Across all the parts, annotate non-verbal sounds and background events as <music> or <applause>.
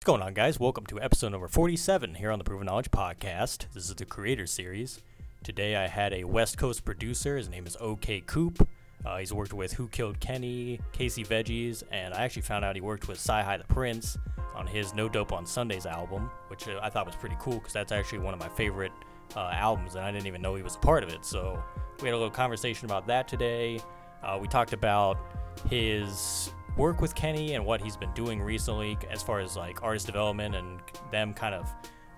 What's going on, guys? Welcome to episode number 47 here on the Proven Knowledge Podcast. This is the Creator Series. Today I had a West Coast producer. His name is OK Coop. Uh, he's worked with Who Killed Kenny, Casey Veggies, and I actually found out he worked with CyHi the Prince on his No Dope on Sundays album, which uh, I thought was pretty cool because that's actually one of my favorite uh, albums, and I didn't even know he was a part of it. So we had a little conversation about that today. Uh, we talked about his work with Kenny and what he's been doing recently as far as like artist development and them kind of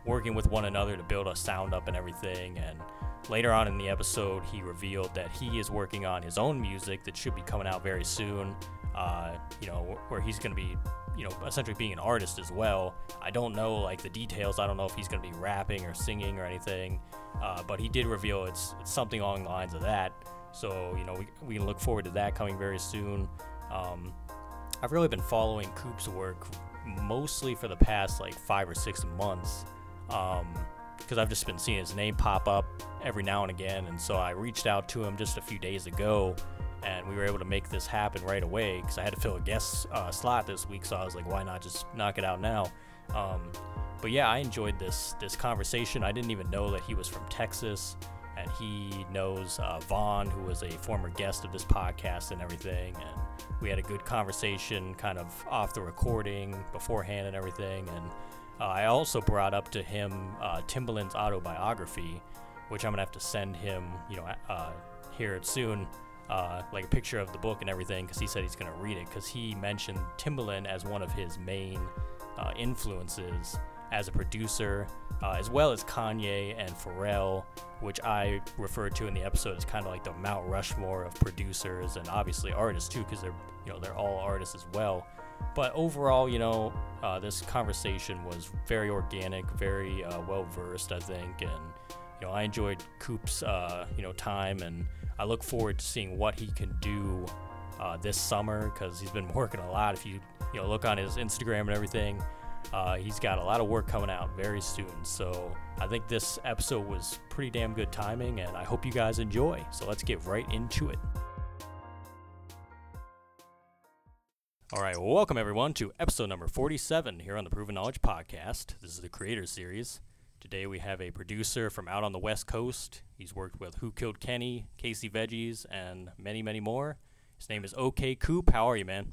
working with one another to build a sound up and everything. And later on in the episode, he revealed that he is working on his own music that should be coming out very soon. Uh, you know, where he's going to be, you know, essentially being an artist as well. I don't know like the details. I don't know if he's going to be rapping or singing or anything. Uh, but he did reveal it's, it's something along the lines of that. So, you know, we, we can look forward to that coming very soon. Um, I've really been following Coop's work mostly for the past like five or six months because um, I've just been seeing his name pop up every now and again. And so I reached out to him just a few days ago and we were able to make this happen right away because I had to fill a guest uh, slot this week. So I was like, why not just knock it out now? Um, but yeah, I enjoyed this this conversation. I didn't even know that he was from Texas and he knows uh, Vaughn, who was a former guest of this podcast and everything. And we had a good conversation, kind of off the recording beforehand and everything. And uh, I also brought up to him uh, Timbaland's autobiography, which I'm gonna have to send him, you know, uh, here soon. Uh, like a picture of the book and everything, because he said he's gonna read it. Because he mentioned Timbaland as one of his main uh, influences as a producer, uh, as well as Kanye and Pharrell, which I referred to in the episode as kind of like the Mount Rushmore of producers and obviously artists too, because they're you know they're all artists as well. But overall, you know, uh, this conversation was very organic, very uh, well versed, I think, and you know I enjoyed Coop's uh, you know time, and I look forward to seeing what he can do. Uh, this summer because he's been <laughs> working a lot. If you you know look on his Instagram and everything, uh, he's got a lot of work coming out very soon. So I think this episode was pretty damn good timing, and I hope you guys enjoy. So let's get right into it. All right, well, welcome everyone to episode number 47 here on the Proven Knowledge Podcast. This is the Creator Series. Today we have a producer from out on the West Coast. He's worked with Who Killed Kenny, Casey Veggies, and many, many more. His name is OK Coop. How are you, man?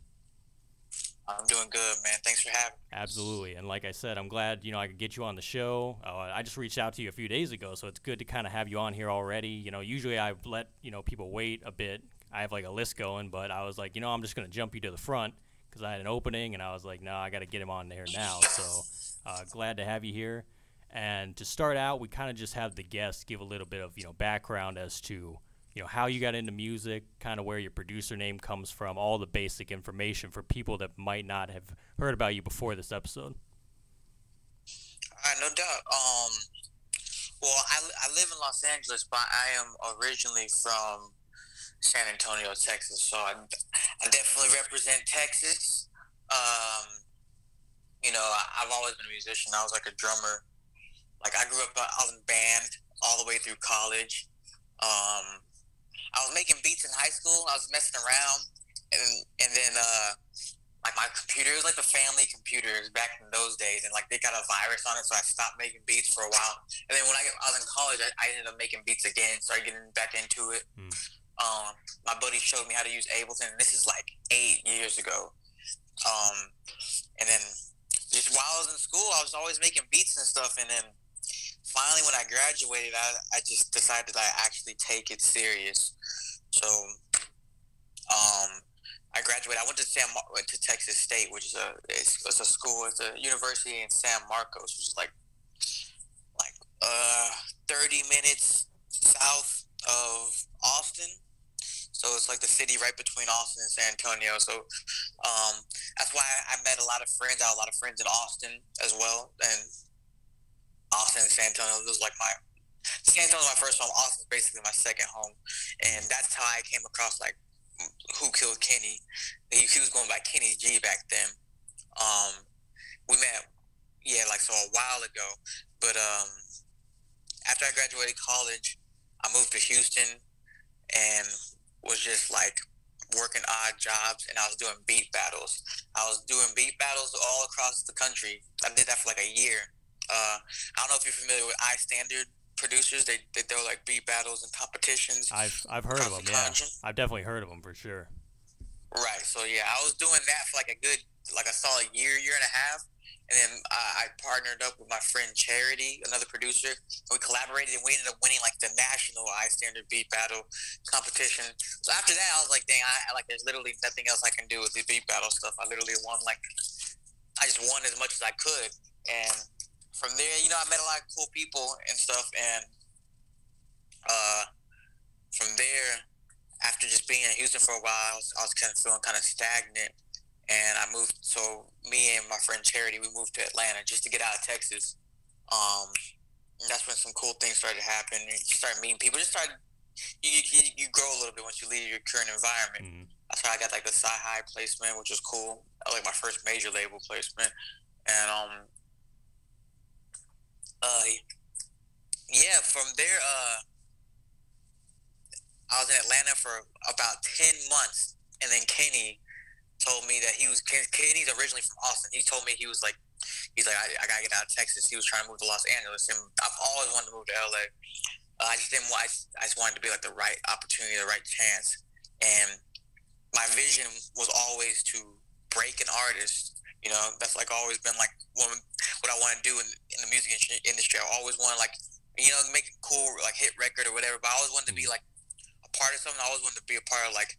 I'm doing good, man. Thanks for having me. Absolutely. And like I said, I'm glad, you know, I could get you on the show. Uh, I just reached out to you a few days ago, so it's good to kind of have you on here already. You know, usually I let, you know, people wait a bit. I have like a list going, but I was like, you know, I'm just going to jump you to the front because I had an opening and I was like, no, I got to get him on there now. So uh, glad to have you here. And to start out, we kind of just have the guests give a little bit of, you know, background as to, you know how you got into music, kind of where your producer name comes from, all the basic information for people that might not have heard about you before this episode. All right, no doubt. Um, well, I, I live in Los Angeles, but I am originally from San Antonio, Texas. So I, I definitely represent Texas. Um, you know, I, have always been a musician. I was like a drummer. Like I grew up, I was in band all the way through college. Um, I was making beats in high school. I was messing around, and and then uh, like my computer was like the family computers back in those days, and like they got a virus on it, so I stopped making beats for a while. And then when I, I was in college, I, I, ended up making beats again, started getting back into it. Mm. Um, my buddy showed me how to use Ableton. And this is like eight years ago. Um, and then just while I was in school, I was always making beats and stuff, and then finally when I graduated, I, I just decided I actually take it serious. So, um, I graduated. I went to San Mar- to Texas State, which is a it's, it's, a school. It's a university in San Marcos, which is like like uh, thirty minutes south of Austin. So it's like the city right between Austin and San Antonio. So um, that's why I met a lot of friends. I had a lot of friends in Austin as well, and Austin and San Antonio. It was like my San Antonio was my first home. Austin's basically my second home, and that's how I came across like who killed Kenny. He, he was going by Kenny G back then. Um, we met, yeah, like so a while ago. But um, after I graduated college, I moved to Houston and was just like working odd jobs and I was doing beat battles. I was doing beat battles all across the country I did that for like a year. Uh, I don't know if you're familiar with iStandard producers. They they throw like beat battles and competitions. I've I've heard of them. Yeah. I've definitely heard of them for sure. Right. So yeah, I was doing that for like a good, like a solid year, year and a half, and then uh, I partnered up with my friend Charity, another producer. And we collaborated, and we ended up winning like the national iStandard Beat Battle competition. So after that, I was like, dang, I like there's literally nothing else I can do with the beat battle stuff. I literally won like, I just won as much as I could, and from there, you know, I met a lot of cool people and stuff, and uh, from there after just being in Houston for a while, I was, I was kind of feeling kind of stagnant. And I moved, so me and my friend Charity, we moved to Atlanta just to get out of Texas. Um, and that's when some cool things started to happen. You start meeting people. Just start, you, you, you grow a little bit once you leave your current environment. Mhm. That's how I got like the CyHi placement, which was cool. I like my first major label placement. And, um, uh, yeah, from there, uh, I was in Atlanta for about 10 months, and then Kenny told me that he was Kenny's originally from Austin. He told me he was like, he's like, I, I gotta get out of Texas. He was trying to move to Los Angeles, and I've always wanted to move to LA. Uh, I just didn't want. I just wanted to be like the right opportunity, the right chance, and my vision was always to break an artist. You know, that's like always been like what, what I want to do in, in the music industry. I always want to like, you know, make a cool like hit record or whatever. But I always wanted to be like a part of something. I always wanted to be a part of like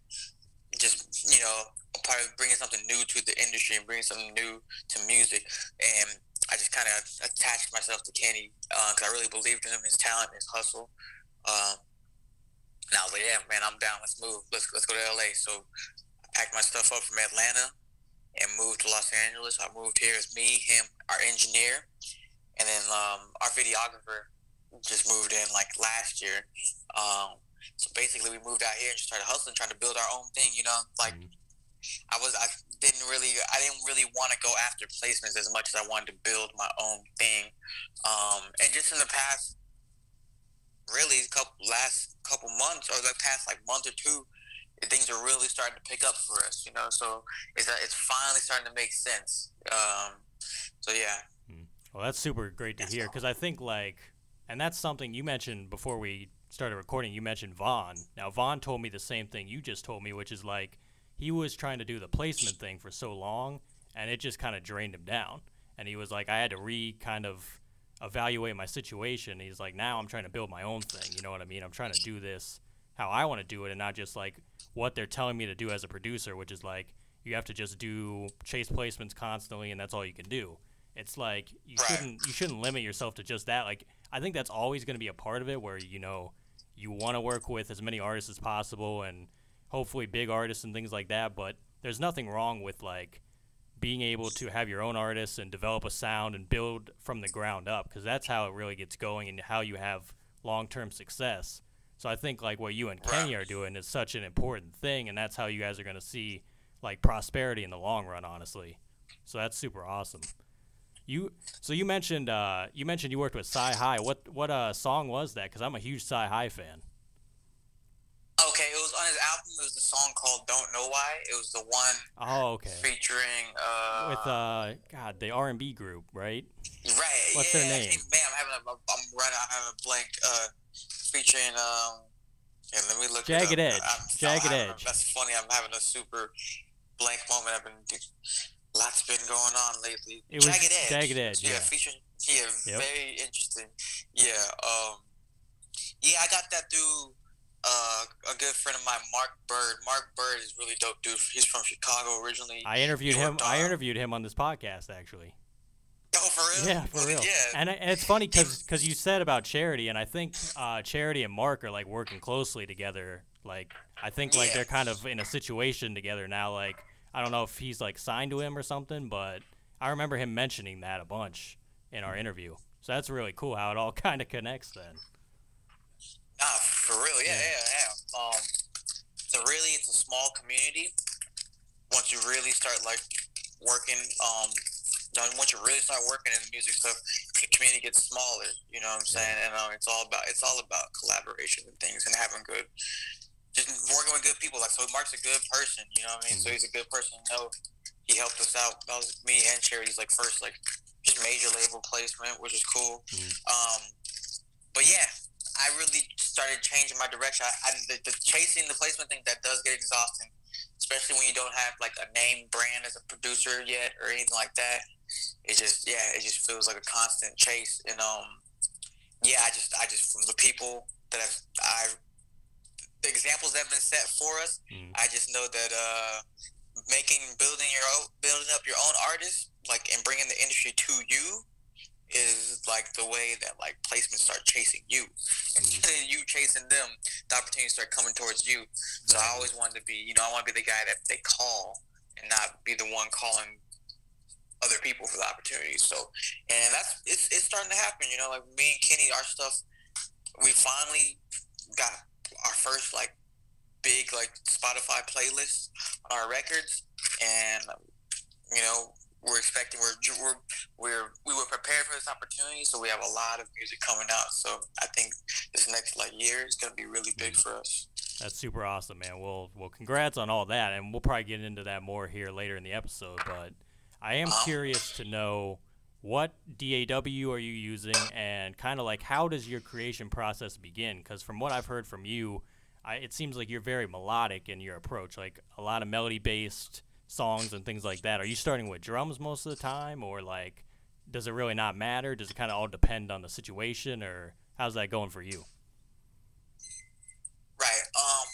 just you know a part of bringing something new to the industry and bringing something new to music. And I just kind of attached myself to Kenny because I really believed in him, his talent, his hustle. Um, and I was like, yeah, man, I'm down. Let's move. Let's let's go to LA. So I packed my stuff up from Atlanta and moved to Los Angeles. I moved here as me, him, our engineer, and then um, our videographer just moved in like last year. Um, so basically, we moved out here and just started hustling, trying to build our own thing. You know, like Mhm. I was, I didn't really, I didn't really want to go after placements as much as I wanted to build my own thing. Um, and just in the past, really, couple last couple months or the past like month or two, things are really starting to pick up for us. You know, so it's uh, it's finally starting to make sense. Um, so yeah, Well, that's super great to hear because I think like, and that's something you mentioned before we started recording. You mentioned Vaughn. Now Vaughn told me the same thing you just told me, which is like he was trying to do the placement thing for so long, and it just kind of drained him down. And he was like, I had to re kind of evaluate my situation. He's like, now I'm trying to build my own thing. You know what I mean? I'm trying to do this how I want to do it, and not just like what they're telling me to do as a producer, which is like you have to just do chase placements constantly, and that's all you can do. It's like you Right. shouldn't you shouldn't limit yourself to just that. Like I think that's always going to be a part of it, where you know you want to work with as many artists as possible, and hopefully big artists and things like that. But there's nothing wrong with like being able to have your own artists and develop a sound and build from the ground up because that's how it really gets going and how you have long-term success. So I think like what you and Kenny are doing is such an important thing, and that's how you guys are going to see like prosperity in the long run, honestly. So that's super awesome. You so you mentioned uh, you mentioned you worked with CyHi. What what uh, song was that? Because I'm a huge CyHi fan. okay, it was on his album. It was the song called "Don't Know Why." It was the one Oh, okay. featuring uh, With uh, God, the R and B group, right? Right. What's yeah, their name? Man, I'm having a, I'm running. I'm having a blank. Uh, featuring um. Yeah, let me look. it Jagged up. Edge. I'm, Jagged I'm having a- Edge. that's funny. I'm having a super blank moment. I've been lots been going on lately. It was Jagged Edge. Jagged Edge, Yeah, yeah. featuring. Yeah, Yep. very interesting. Yeah. Um. Yeah, I got that through. Uh, a good friend of mine, Mark Byrd. Mark Byrd is really dope, dude. He's from Chicago originally. I interviewed him. I interviewed him on this podcast actually. Oh, for real? Yeah, for real. Yeah. And, and it's funny because you said about Charity, and I think uh, Charity and Mark are like working closely together. Like I think like Yeah. they're kind of in a situation together now. Like I don't know if he's like signed to him or something, but I remember him mentioning that a bunch in our interview. So that's really cool how it all <laughs> kind of connects then. Nah, for real, yeah, Yeah. yeah, yeah. Um, it's a really, it's a small community. Once you really start like working, um, you know, once you really start working in the music stuff, the community gets smaller. You know what I'm saying? And um, it's all about, it's all about collaboration and things and having good, just working with good people. Like, so Mark's a good person. You know what I mean? So he's a good person. You know, he helped us out. That was me and Charity's like first like major label placement, which is cool. Mm. Um, but yeah, I really started changing my direction. I, I the, the, chasing the placement thing that does get exhausting, especially when you don't have like a name brand as a producer yet or anything like that. It just yeah, it just feels like a constant chase. And um, yeah, I just I just from the people that I've, I've the examples that have been set for us, mm. I just know that uh, making building your own, building up your own artist like and bringing the industry to you, is like the way that like placements start chasing you. Instead <laughs> of you chasing them, the opportunities start coming towards you. So I always wanted to be, you know, I want to be the guy that they call and not be the one calling other people for the opportunities. So, and that's it's it's starting to happen. You know, like me and Kenny, our stuff, we finally got our first like big like Spotify playlist on our records, and you know we're expecting we're we're we're we were prepared for this opportunity, so we have a lot of music coming out. So I think this next like year is gonna be really big for us. That's super awesome, man. Well, well, congrats on all that, and we'll probably get into that more here later in the episode. But I am curious to know what DAW are you using, and kind of like how does your creation process begin? Because from what I've heard from you, I, it seems like you're very melodic in your approach, like a lot of melody based songs and things like that. Are you starting with drums most of the time, or like does it really not matter? Does it kind of all depend on the situation, or how's that going for you? Right. Um,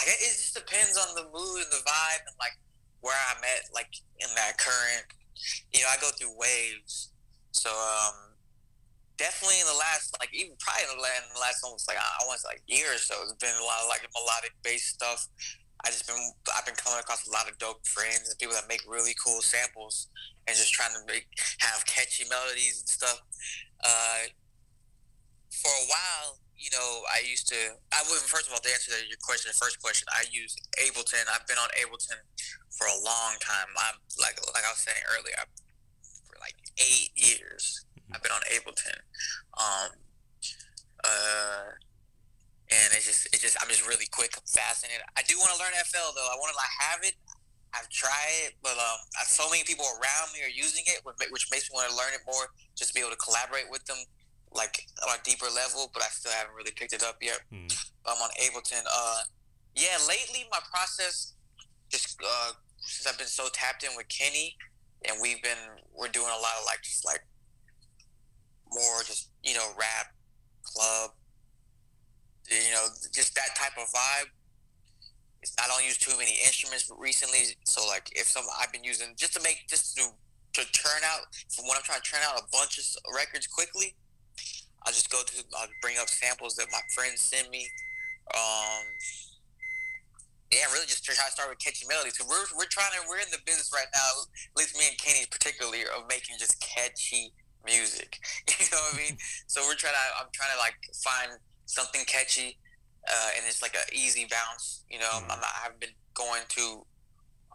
I guess <laughs> it just depends on the mood and the vibe and like where I'm at, like in that current. You know, I go through waves, so um, definitely in the last like even probably in the last, last almost like I want like year or so, it's been a lot of like melodic based stuff. I just been I've been coming across a lot of dope friends and people that make really cool samples and just trying to make have catchy melodies and stuff. Uh, for a while, you know, I used to. I would first of all to answer your question, the first question, I use Ableton. I've been on Ableton for a long time. I'm like like I was saying earlier, for like eight years. I've been on Ableton. Um, uh, and it's just, it's just, I'm just really quick, fast, fascinated. I do want to learn FL though. I want to like have it. I've tried it, but um, so many people around me are using it, which makes me want to learn it more, just to be able to collaborate with them, like on a deeper level. But I still haven't really picked it up yet. Mm. I'm on Ableton. Uh, yeah, lately my process, just uh, since I've been so tapped in with Kenny, and we've been we're doing a lot of like just like more just you know rap club you know just that type of vibe it's not use too many instruments recently so like if some i've been using just to make just to to turn out from when i'm trying to turn out a bunch of records quickly i'll just go to i'll bring up samples that my friends send me um yeah, really just try to start with catchy melodies. So we're, we're trying to, we're in the business right now, at least me and Kenny particularly, of making just catchy music. <laughs> You know what I mean? <laughs> so we're trying to. I'm trying to like find something catchy, uh, and it's like an easy bounce. You know, mm-hmm. I'm, I've been going to.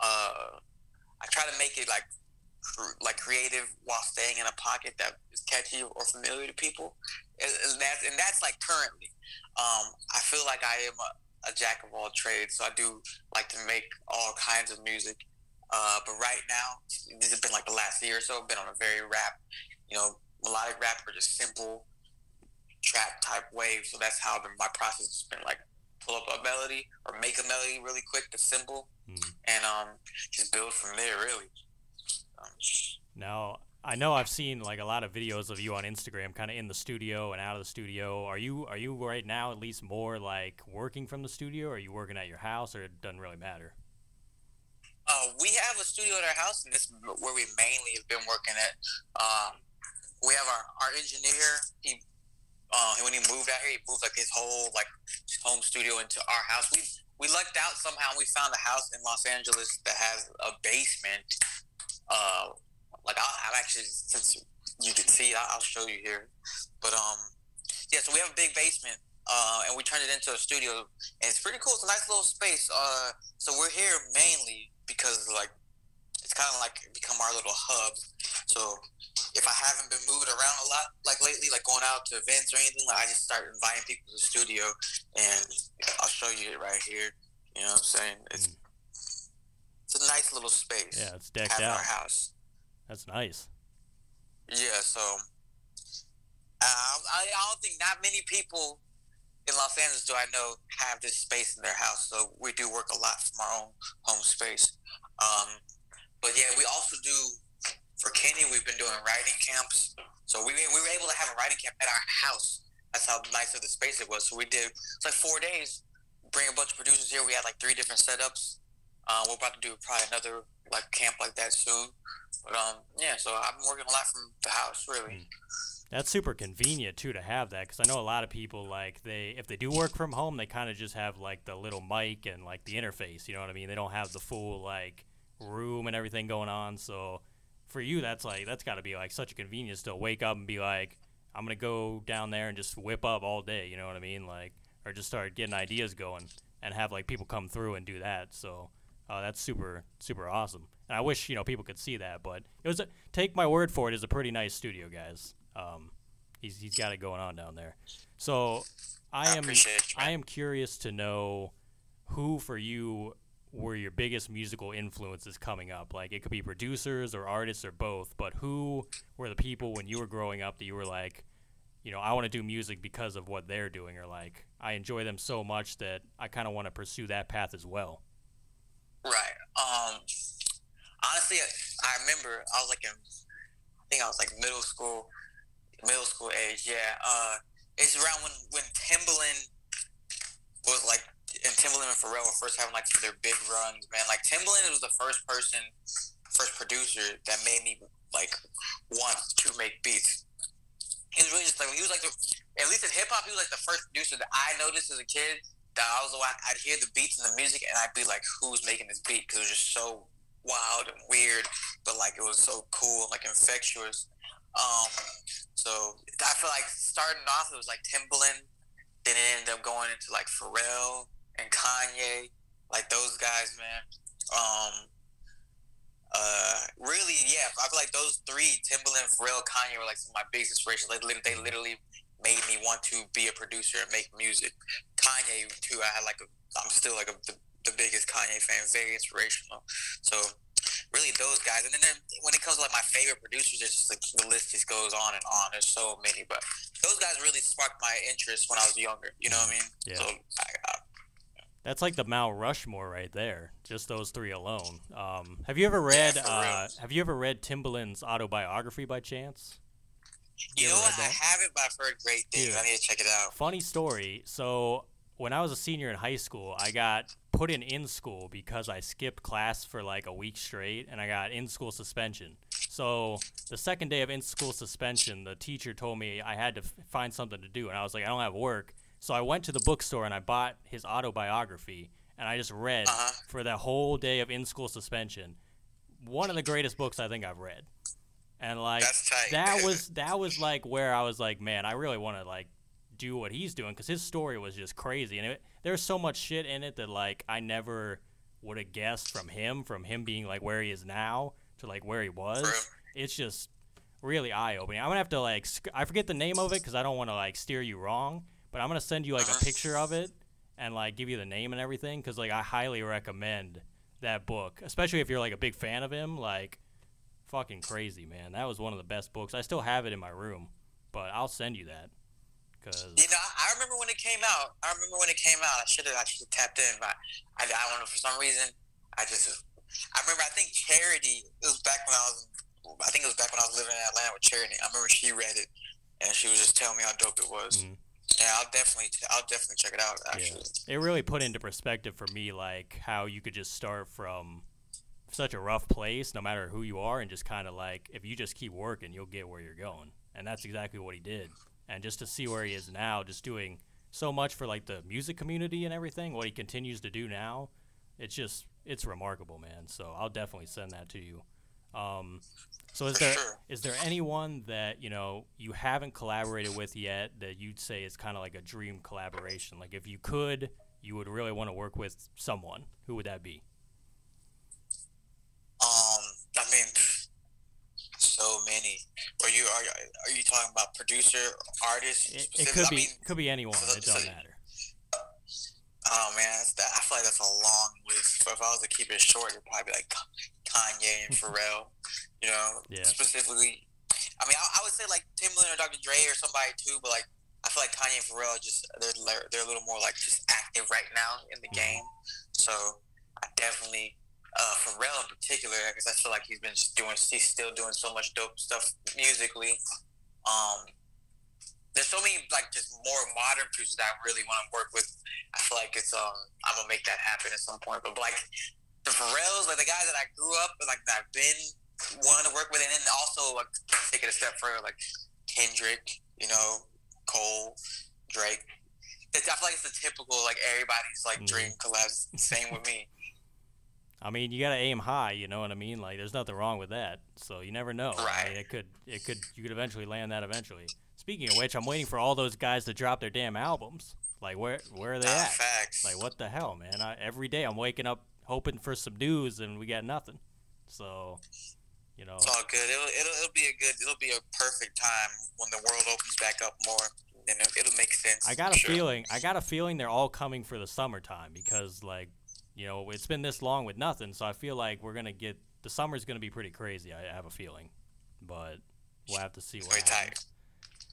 Uh, I try to make it like like creative while staying in a pocket that is catchy or familiar to people, and, and that's and that's like currently. Um, I feel like I am a, a jack of all trades, so I do like to make all kinds of music. Uh, but right now, this has been like the last year or so. I've been on a very rap you know, melodic rap or just simple trap type wave. So that's how the, my process has been like pull up a melody or make a melody really quick, the simple, mm. and um, just build from there. Really. Now I know I've seen like a lot of videos of you on Instagram, kind of in the studio and out of the studio. Are you are you right now at least more like working from the studio, or are you working at your house, or it doesn't really matter? Uh, we have a studio at our house, and this is where we mainly have been working at. Um, we have our, our engineer. He uh, when he moved out here, he moved like his whole like home studio into our house. We we lucked out somehow. We found a house in Los Angeles that has a basement. Uh, like i am actually since you can see, I'll, I'll show you here. But um, yeah. So we have a big basement. Uh, and we turned it into a studio, and it's pretty cool. It's a nice little space. Uh, so we're here mainly because like it's kind of like become our little hub. So if I haven't been moving around a lot, like lately, like going out to events or anything, like I just start inviting people to the studio, and I'll show you it right here. You know what I'm saying? It's mm. It's a nice little space. Yeah, it's decked out. Our house. That's nice. Yeah, so uh, I, I don't think not many people in Los Angeles do I know have this space in their house. So we do work a lot from our own home space. Um, but yeah, we also do for Kenny. We've been doing writing camps. So we, we were able to have a writing camp at our house. That's how nice of the space it was. So we did it's like four days. Bring a bunch of producers here. We had like three different setups. Uh, we're about to do probably another like camp like that soon. But um, yeah. So I've been working a lot from the house, really. That's super convenient too to have that because I know a lot of people like they if they do work from home they kind of just have like the little mic and like the interface. You know what I mean? They don't have the full like room and everything going on. So for you, that's like that's got to be like such a convenience to wake up and be like, I'm gonna go down there and just whip up all day. You know what I mean? Like or just start getting ideas going and have like people come through and do that. So uh, that's super super awesome. And I wish you know people could see that, but it was a, take my word for it is a pretty nice studio, guys. Um, he's he's got it going on down there. So I am I am curious to know who for you were your biggest musical influences coming up? Like it could be producers or artists or both, but who were the people when you were growing up that you were like, you know, I want to do music because of what they're doing, or like I enjoy them so much that I kind of want to pursue that path as well. Right. Um. Honestly, I remember I was like in, I think I was like middle school, middle school age. Yeah. Uh, it's around when when Timbaland was like and Timbaland and Pharrell were first having like their big runs, man. Like Timbaland was the first person, first producer that made me like want to make beats. He was really just like he was like the, at least in hip hop he was like the first producer that I noticed as a kid that I was I'd hear the beats and the music and I'd be like who's making this beat because it was just so wild and weird, but like it was so cool like infectious. Um, so I feel like starting off it was like Timbaland, then it ended up going into like Pharrell, and Kanye, like those guys, man. Um, uh, really, yeah, I feel like those three, Timbaland, Pharrell, Kanye, were like some of my biggest inspirations. Like, they literally made me want to be a producer and make music. Kanye too. I had like a, I'm still like a, the, the biggest Kanye fan. Very inspirational. So really those guys. And then when it comes to like my favorite producers, it's just like the list just goes on and on. There's so many, but those guys really sparked my interest when I was younger. You know what I mean? Yeah. So I, I that's like the Mount Rushmore right there. Just those three alone. Um, have you ever read? Uh, have you ever read Timbaland's autobiography by chance? You, you know what? I haven't, but I've heard great things. I need to check it out. Funny story. So when I was a senior in high school, I got put in in school because I skipped class for like a week straight, and I got in school suspension. So the second day of in school suspension, the teacher told me I had to f- find something to do, and I was like, I don't have work. So I went to the bookstore and I bought his autobiography and I just read uh-huh. for that whole day of in school suspension. One of the greatest books I think I've read. And like that <laughs> was that was like where I was like, man, I really want to like do what he's doing because his story was just crazy and it, there's so much shit in it that like I never would have guessed from him, from him being like where he is now to like where he was. It's just really eye opening. I'm gonna have to like sc- I forget the name of it because I don't want to like steer you wrong but I'm gonna send you like a picture of it and like give you the name and everything because like I highly recommend that book, especially if you're like a big fan of him. Like, fucking crazy, man. That was one of the best books. I still have it in my room, but I'll send you that. Cause you know, I remember when it came out. I remember when it came out. I should have I should have tapped in, but I, I don't know for some reason. I just I remember. I think Charity. It was back when I was. I think it was back when I was living in Atlanta with Charity. I remember she read it, and she was just telling me how dope it was. Mm-hmm. Yeah, I'll definitely, I'll definitely check it out. Actually, yeah. it really put into perspective for me, like how you could just start from such a rough place, no matter who you are, and just kind of like if you just keep working, you'll get where you're going, and that's exactly what he did. And just to see where he is now, just doing so much for like the music community and everything, what he continues to do now, it's just it's remarkable, man. So I'll definitely send that to you. Um, so is there is there anyone that you know you haven't collaborated with yet that you'd say is kind of like a dream collaboration? Like if you could, you would really want to work with someone. Who would that be? Um, I mean, so many. Are you are, you talking about producer, artist? It, it could I be mean, could be anyone. It doesn't matter. Oh man, that, I feel like that's a long list. But if I was to keep it short, it'd probably be like Kanye and <laughs> Pharrell. You know, yeah. specifically. I mean, I, I would say like Timbaland or Dr. Dre or somebody too, but like I feel like Kanye and Pharrell just they're they're a little more like just active right now in the game. So I definitely uh, Pharrell in particular because I feel like he's been just doing he's still doing so much dope stuff musically. Um, there's so many like just more modern producers that I really want to work with. I feel like it's um I'm gonna make that happen at some point. But like the Pharrells, like the guys that I grew up with, like that I've been wanting to work with, and then also like take it a step further, like Kendrick, you know, Cole, Drake. It's, I feel like it's the typical like everybody's like mm. dream collabs. Same with me. <laughs> I mean, you gotta aim high. You know what I mean? Like, there's nothing wrong with that. So you never know. Right. I mean, it could, it could, you could eventually land that eventually. Speaking of which, I'm waiting for all those guys to drop their damn albums. Like, where, where are they uh, at? Facts. Like, what the hell, man? I, every day I'm waking up hoping for some news, and we got nothing. So you know, it's all good. It'll, it'll it'll be a good. It'll be a perfect time when the world opens back up more. And it'll make sense. I got a sure. feeling. I got a feeling they're all coming for the summertime because, like, you know, it's been this long with nothing. So I feel like we're gonna get the summer's gonna be pretty crazy. I have a feeling, but we'll have to see what happens.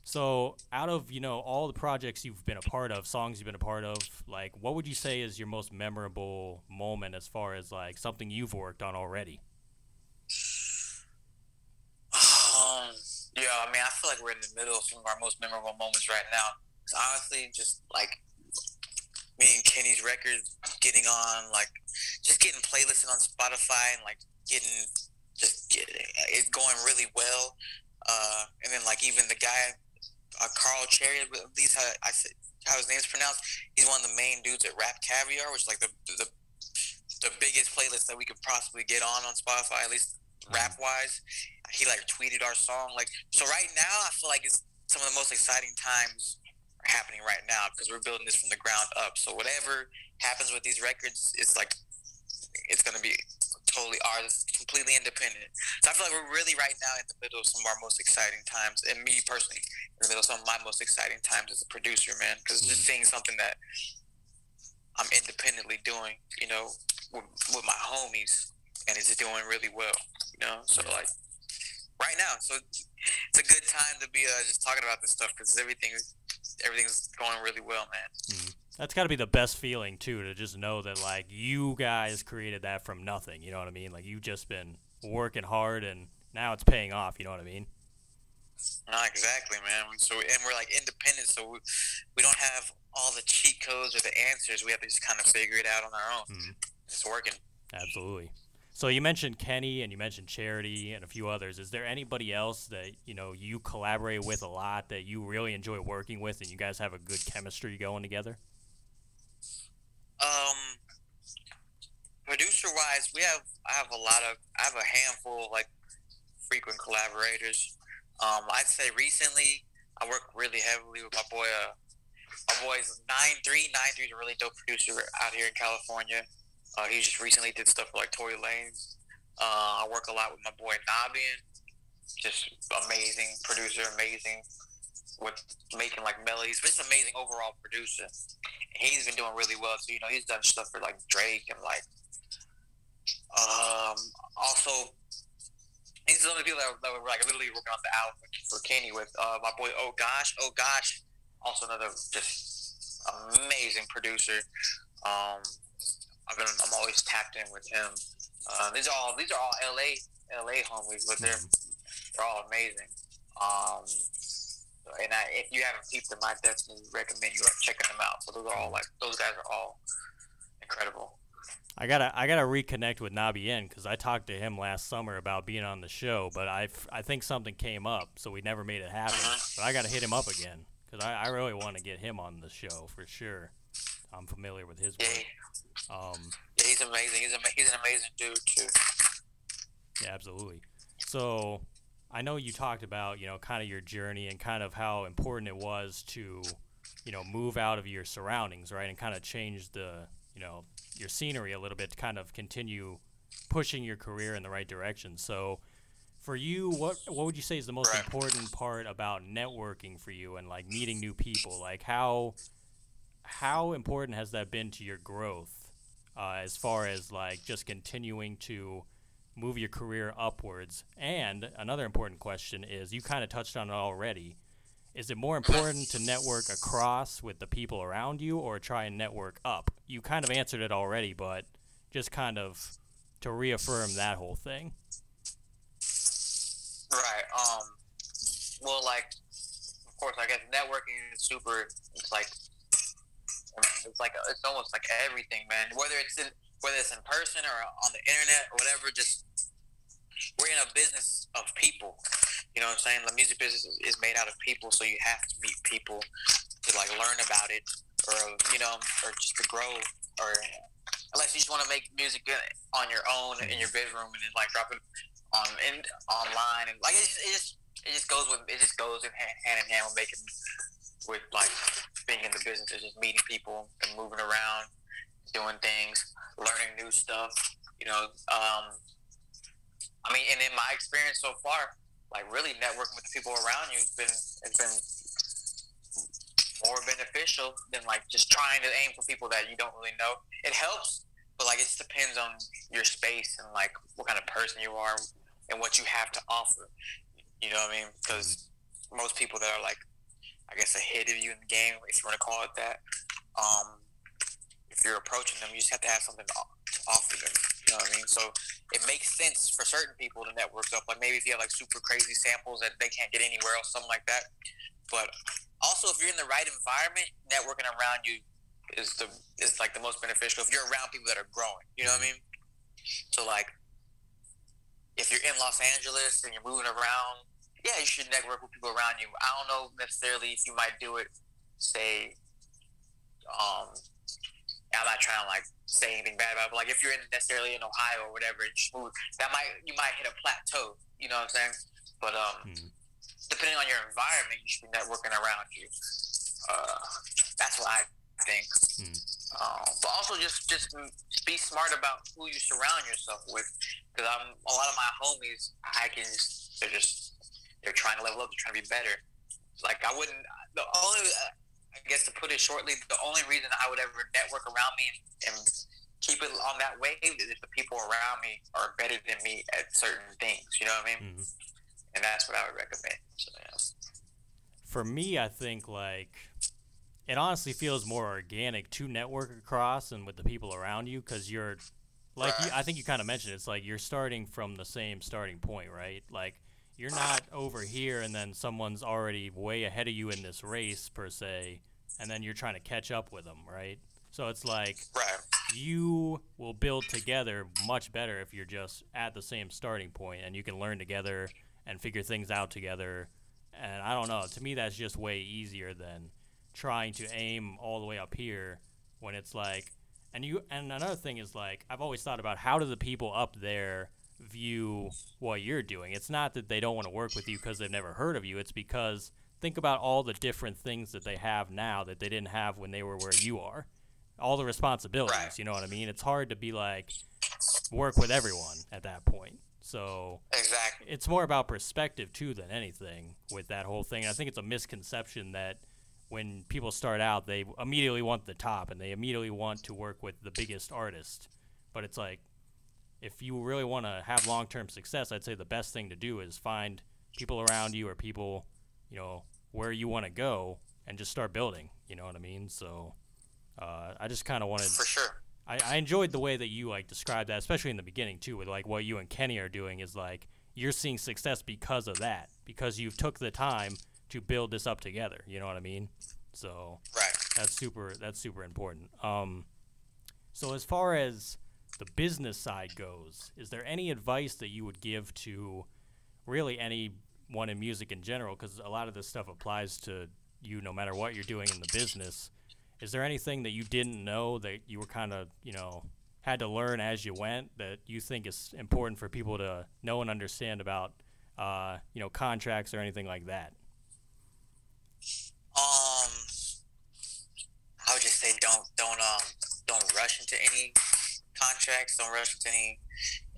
So, out of you know all the projects you've been a part of, songs you've been a part of, like, what would you say is your most memorable moment as far as like something you've worked on already? Um, Yeah, I mean, I feel like we're in the middle of some of our most memorable moments right now. It's honestly just like me and Kenny's records getting on, like just getting playlisted on Spotify and like getting just getting it going really well. Uh, and then like even the guy, uh, Carl Chery, at least how I said how his name's pronounced. He's one of the main dudes at Rap Caviar, which is like the the the biggest playlist that we could possibly get on on Spotify, at least rap wise. He like tweeted our song. Like so, right now I feel like it's some of the most exciting times happening right now because we're building this from the ground up. So whatever happens with these records, it's like it's gonna be totally ours, completely independent. So I feel like we're really right now in the middle of some of our most exciting times, and me personally, in the middle of some of my most exciting times as a producer, man. Because just mm-hmm. seeing something that I'm independently doing, you know, with, with my homies, and it's doing really well, you know. So like right now, so it's a good time to be uh, just talking about this stuff because everything everything's going really well, man. Mm. That's got to be the best feeling too, to just know that like you guys created that from nothing. You know what I mean? Like you've just been working hard, and now it's paying off. You know what I mean? Not exactly, man. So and we're like independent, so we, we don't have all the cheat codes or the answers. We have to just kind of figure it out on our own. Mm. It's working. Absolutely. So you mentioned Kenny and you mentioned Charity and a few others. Is there anybody else that you know you collaborate with a lot that you really enjoy working with, and you guys have a good chemistry going together? Um, producer wise, we have I have a lot of I have a handful of like frequent collaborators. Um, I'd say recently I work really heavily with my boy. Uh, my boy's nine three nine three is a really dope producer out here in California. Uh, he just recently did stuff for like Tory Lanez. Uh, I work a lot with my boy Nabian, just amazing producer, amazing with making like melodies, but just amazing overall producer. He's been doing really well So You know, he's done stuff for like Drake and like um also he's the only people that, that were like literally working on the album for Kenny with uh, my boy Oh Gosh, Oh Gosh, also another just amazing producer. Um, I've been, I'm always tapped in with him. Uh, these are all these are all LA LA homies, but they're they're all amazing. Um, and I, if you haven't peeped them, I definitely recommend you like checking them out. So those are all like those guys are all incredible. I gotta I gotta reconnect with Nabien because I talked to him last summer about being on the show, but I I think something came up, so we never made it happen. Mm-hmm. But I gotta hit him up again because I, I really want to get him on the show for sure. I'm familiar with his work. Um, yeah, he's amazing. He's, a, he's an amazing dude too. Yeah, absolutely. So I know you talked about you know kind of your journey and kind of how important it was to you know move out of your surroundings, right, and kind of change the you know your scenery a little bit to kind of continue pushing your career in the right direction. So for you, what what would you say is the most right. important part about networking for you and like meeting new people? Like how how important has that been to your growth uh, as far as like just continuing to move your career upwards? And another important question is you kind of touched on it already. Is it more important to network across with the people around you or try and network up? You kind of answered it already, but just kind of to reaffirm that whole thing. Right. Um. Well, like, of course, I guess networking is super. It's like, it's like it's almost like everything, man. Whether it's in whether it's in person or on the internet or whatever, just we're in a business of people. You know what I'm saying? The music business is, made out of people, so you have to meet people to like learn about it, or you know, or just to grow, or unless you just want to make music on your own in your bedroom and then like drop it on in online and like it just, it just it just goes with it just goes in hand, hand in hand with making with like being in the business of just meeting people and moving around, doing things, learning new stuff. You know, um, I mean, and in my experience so far, like really networking with the people around you has been has been more beneficial than like just trying to aim for people that you don't really know. It helps, but like it just depends on your space and like what kind of person you are and what you have to offer. You know what I mean? Because most people that are like, I guess, ahead of you in the game, if you want to call it that, um, if you're approaching them, you just have to have something to offer them. You know what I mean? So it makes sense for certain people to network up. Like maybe if you have like super crazy samples that they can't get anywhere else, something like that. But also, if you're in the right environment, networking around you is the is like the most beneficial. If you're around people that are growing, you know what I mean? So like if you're in Los Angeles and you're moving around, yeah, you should network with people around you. I don't know necessarily if you might do it, say, um, I'm not trying to like say anything bad about it, but like if you're in necessarily in Ohio or whatever, that might you might hit a plateau. You know what I'm saying? But um, mm-hmm. depending on your environment, you should be networking around you. Uh, that's what I think. Mm-hmm. Um, but also just just be smart about who you surround yourself with because I'm a lot of my homies. I can just they're just they're trying to level up. They're trying to be better. Like I wouldn't. The only I guess to put it shortly, the only reason I would ever network around me and keep it on that wave is if the people around me are better than me at certain things. You know what I mean? Mm-hmm. And that's what I would recommend. So, yeah. For me, I think like it honestly feels more organic to network across and with the people around you because you're like you, I think you kind of mentioned it's like you're starting from the same starting point, right? Like you're not over here and then someone's already way ahead of you in this race per se, and then you're trying to catch up with them, right? So it's like right. you will build together much better if you're just at the same starting point and you can learn together and figure things out together. And I don't know, to me that's just way easier than trying to aim all the way up here when it's like and you and another thing is like I've always thought about how do the people up there view what you're doing. It's not that they don't want to work with you because they've never heard of you. It's because think about all the different things that they have now that they didn't have when they were where you are. All the responsibilities, right. you know what I mean? It's hard to be like work with everyone at that point. So exactly, it's more about perspective too than anything with that whole thing. I think it's a misconception that when people start out, they immediately want the top and they immediately want to work with the biggest artist. But it's like, if you really want to have long term success, I'd say the best thing to do is find people around you or people, you know, where you want to go and just start building. You know what I mean? So uh, I just kind of wanted. For sure. I, I enjoyed the way that you like described that, especially in the beginning too, with like what you and Kenny are doing is like you're seeing success because of that, because you've took the time to build this up together. You know what I mean? So right. that's super. That's super important. Um, so as far as the business side goes, is there any advice that you would give to really anyone in music in general? Because a lot of this stuff applies to you no matter what you're doing in the business. Is there anything that you didn't know that you were kind of, you know, had to learn as you went that you think is important for people to know and understand about, uh, you know, contracts or anything like that? Um, I would just say don't don't um don't rush into any contracts. Don't rush into any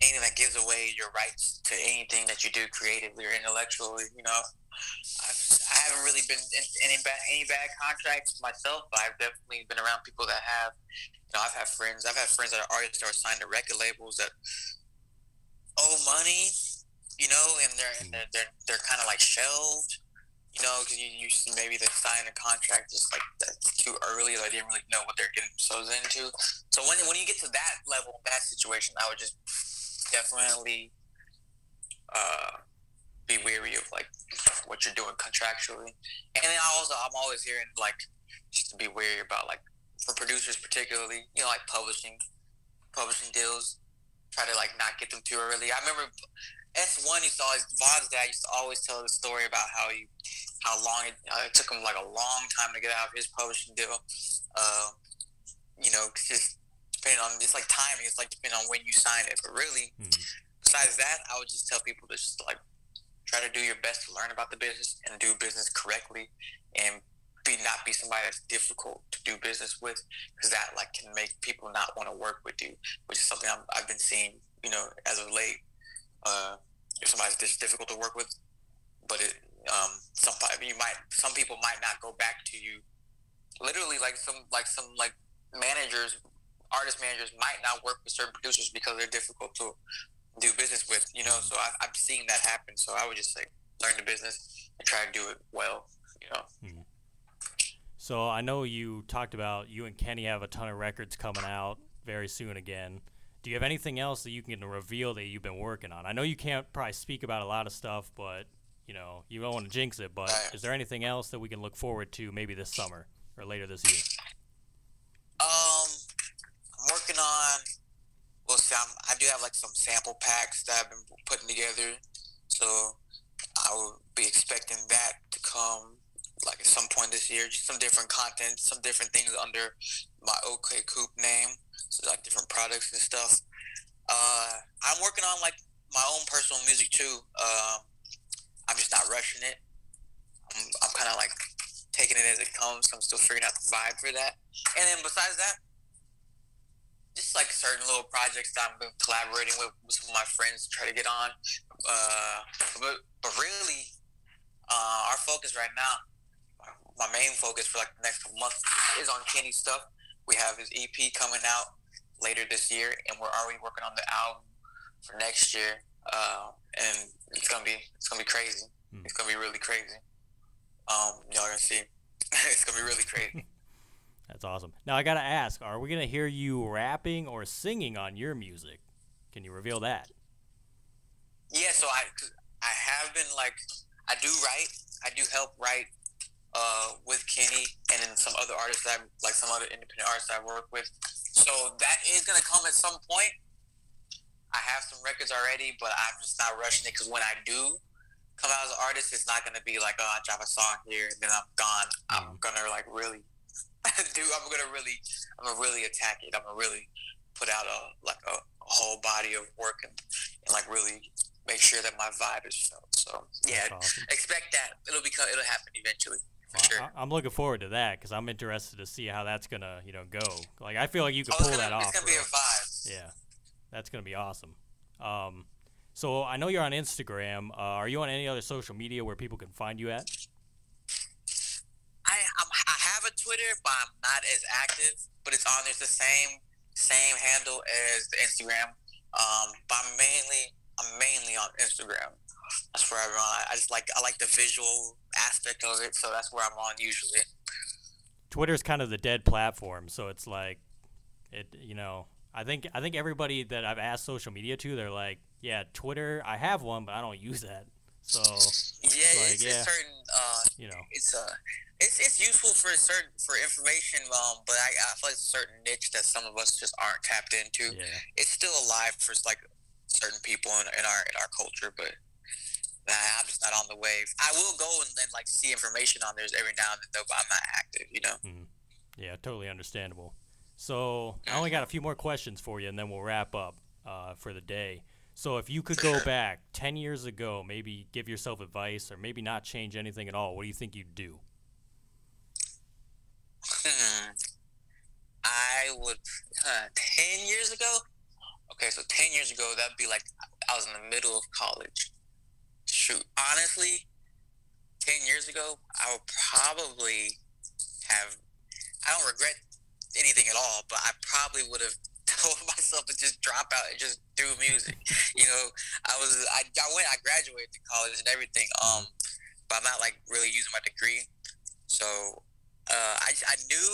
anything that gives away your rights to anything that you do creatively or intellectually. You know, I've, I haven't really been in any bad any bad contracts myself, but I've definitely been around people that have. You know, I've had friends. I've had friends that are artists that are signed to record labels that owe money, you know, and they're and they're they're, they're kind of like shelved, you know, because you, maybe they signed a contract just like that's too early, or they didn't really know what they're getting themselves into. So when when you get to that level, that situation, I would just definitely uh, be weary of like what you're doing contractually. And then I also I'm always hearing like just to be wary about like for producers particularly, you know, like publishing publishing deals. Try to like not get them too early. I remember S one used to always vØHn's dad used to always tell the story about how he how long it, uh, it took him like a long time to get out of his publishing deal. Uh, you know, just depending on it's like timing. It's like depending on when you sign it. But really, mm-hmm. besides that, I would just tell people to just like try to do your best to learn about the business and do business correctly, and be not be somebody that's difficult to do business with because that like can make people not want to work with you, which is something i have been seeing, you know, as of late. Uh, if somebody's just difficult to work with, but it, um, some you might some people might not go back to you. Literally, like some like some like managers, artist managers might not work with certain producers because they're difficult to do business with. You know, so I, I'm seeing that happen. So I would just say learn the business and try to do it well. You know. Mm-hmm. So I know you talked about you and Kenny have a ton of records coming out very soon again. Do you have anything else that you can reveal that you've been working on? I know you can't probably speak about a lot of stuff, but you know you don't want to jinx it. But is there anything else that we can look forward to maybe this summer or later this year? Um, I'm working on. Well, see, I'm, I do have like some sample packs that I've been putting together, so I will be expecting that to come like at some point this year, just some different content, some different things under my OK Coop name, so like different products and stuff. Uh, I'm working on like my own personal music too. Just rushing it. I'm, I'm kind of like taking it as it comes. I'm still figuring out the vibe for that. And then besides that, just like certain little projects that I've been collaborating with, with some of my friends to try to get on. Uh, but, but really, uh, our focus right now my main focus for like the next month is on Kenny stuff. We have his EP coming out later this year, and we're already working on the album for next year. Uh, and it's gonna be it's gonna be crazy. Hmm. It's gonna be really crazy. Um, y'all gonna see. <laughs> it's gonna be really crazy. <laughs> That's awesome. Now I gotta ask: Are we gonna hear you rapping or singing on your music? Can you reveal that? Yeah, so I I have been like I do write. I do help write uh, with Kenny and then some other artists that I, like some other independent artists I work with. So that is gonna come at some point. I have some records already, but I'm just not rushing it because when I do come out as an artist, it's not gonna be like, oh, I drop a song here and then I'm gone. I'm mm-hmm. gonna like really <laughs> do. I'm gonna really, I'm gonna really attack it. I'm gonna really put out a like a, a whole body of work and, and like really make sure that my vibe is felt. So yeah, awesome. expect that. It'll become. It'll happen eventually. Sure. I, am looking forward to that because I'm interested to see how that's gonna, you know, go. Like I feel like you could oh, pull gonna, that off. It's gonna be a vibe. Yeah, that's gonna be awesome. Um, so I know you're on Instagram. Uh, are you on any other social media where people can find you at? I I'm, i have a Twitter, but I'm not as active. But it's on. There's the same same handle as the Instagram. Um, but I'm mainly I'm mainly on Instagram that's where I'm on. I just like I like the visual aspect of it, so that's where I'm on usually. Twitter's kind of the dead platform, so it's like it. You know, I think I think everybody that I've asked social media to, they're like, yeah, Twitter. I have one, but I don't use that. So yeah, it's, like, it's yeah, certain. Uh, you know, it's uh, it's, it's useful for certain for information, um, but I, I feel like it's a certain niche that some of us just aren't tapped into. Yeah. It's still alive for like certain people in, in our in our culture, but I'm just not on the wave. I will go and then like see information on there every now and then, though, but I'm not active, you know. Mm. Yeah, totally understandable. So I only got a few more questions for you, and then we'll wrap up uh, for the day. So if you could go back ten years ago, maybe give yourself advice, or maybe not change anything at all, what do you think you'd do? Hmm. I would huh, ten years ago. Okay, so ten years ago, that'd be like I was in the middle of college shoot, honestly, 10 years ago, I would probably have, I don't regret anything at all, but I probably would have <laughs> told myself to just drop out and just do music. You know, I was I, I went I graduated to college and everything. Um, but I'm not like really using my degree. So uh, I I knew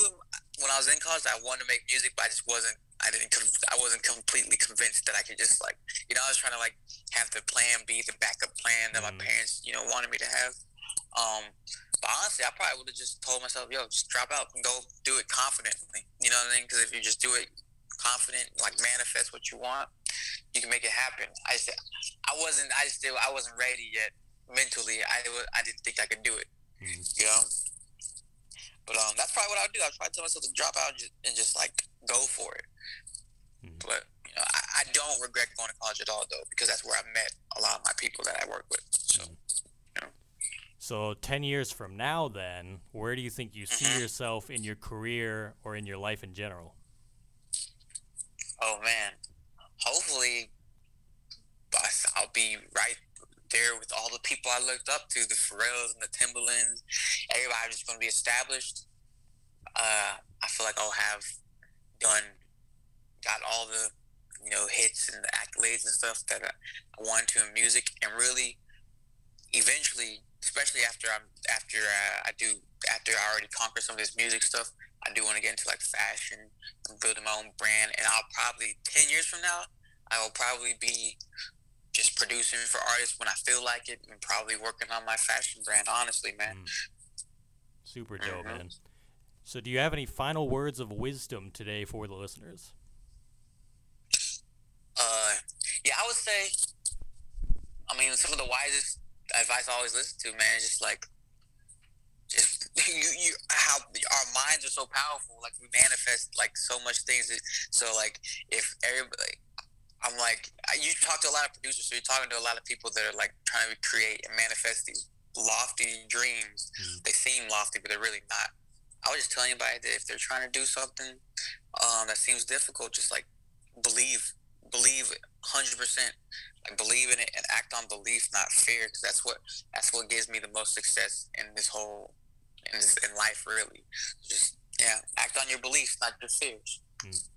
when I was in college I wanted to make music, but I just wasn't. I didn't. I wasn't completely convinced that I could just like you know I was trying to like have the plan B, the backup plan that my Mhm. parents you know wanted me to have. Um, but honestly, I probably would have just told myself, "Yo, just drop out and go do it confidently." You know what I mean? Because if you just do it confident, like manifest what you want, you can make it happen. I said, I wasn't. I still. I wasn't ready yet mentally. I I didn't think I could do it. Mhm. You know. But um, that's probably what I would do. I'd probably tell myself to drop out and just, and just like go for it. Mhm. But you know, I, I don't regret going to college at all though, because that's where I met a lot of my people that I work with. So. So, 10 years from now, then, where do you think you see Mhm. yourself in your career or in your life in general? Oh man, hopefully, I'll be right there with all the people I looked up to, the Pharrells and the Timbalands. Everybody's just gonna be established. Uh, I feel like I'll have done, got all the, you know, hits and the accolades and stuff that I, I wanted to in music, and really, eventually, especially after I'm after uh, I do after I already conquer some of this music stuff, I do want to get into like fashion and building my own brand. And I'll probably ten years from now, I will probably be just producing for artists when I feel like it, and probably working on my fashion brand. Honestly, man. Super dope, Mhm. man. So, do you have any final words of wisdom today for the listeners? Uh, yeah, I would say. I mean, some of the wisest advice I always listen to, man, is just like just <laughs> you, you how our minds are so powerful. Like we manifest like so much things. So like if everybody. I'm like, you talk to a lot of producers, so you're talking to a lot of people that are like trying to create and manifest these lofty dreams. Mm-hmm. They seem lofty, but they're really not. I was just telling anybody that if they're trying to do something um, that seems difficult, just like believe, believe 100% and believe in it and act on belief, not fear, because that's what that's what gives me the most success in this whole in, this, in life, really. Just yeah, act on your beliefs, not your fears. Mm.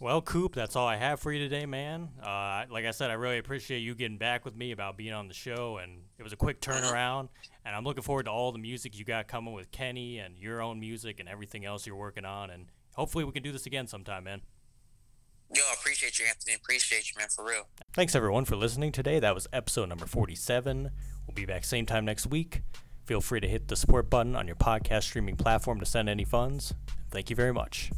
Well, Coop, that's all I have for you today, man. Uh, like I said, I really appreciate you getting back with me about being on the show, and it was a quick uh-huh. turnaround. And I'm looking forward to all the music you got coming with Kenny and your own music and everything else you're working on. And hopefully, we can do this again sometime, man. Yo, I appreciate you, Anthony. Appreciate you, man, for real. Thanks everyone for listening today. That was episode number 47. We'll be back same time next week. Feel free to hit the support button on your podcast streaming platform to send any funds. Thank you very much.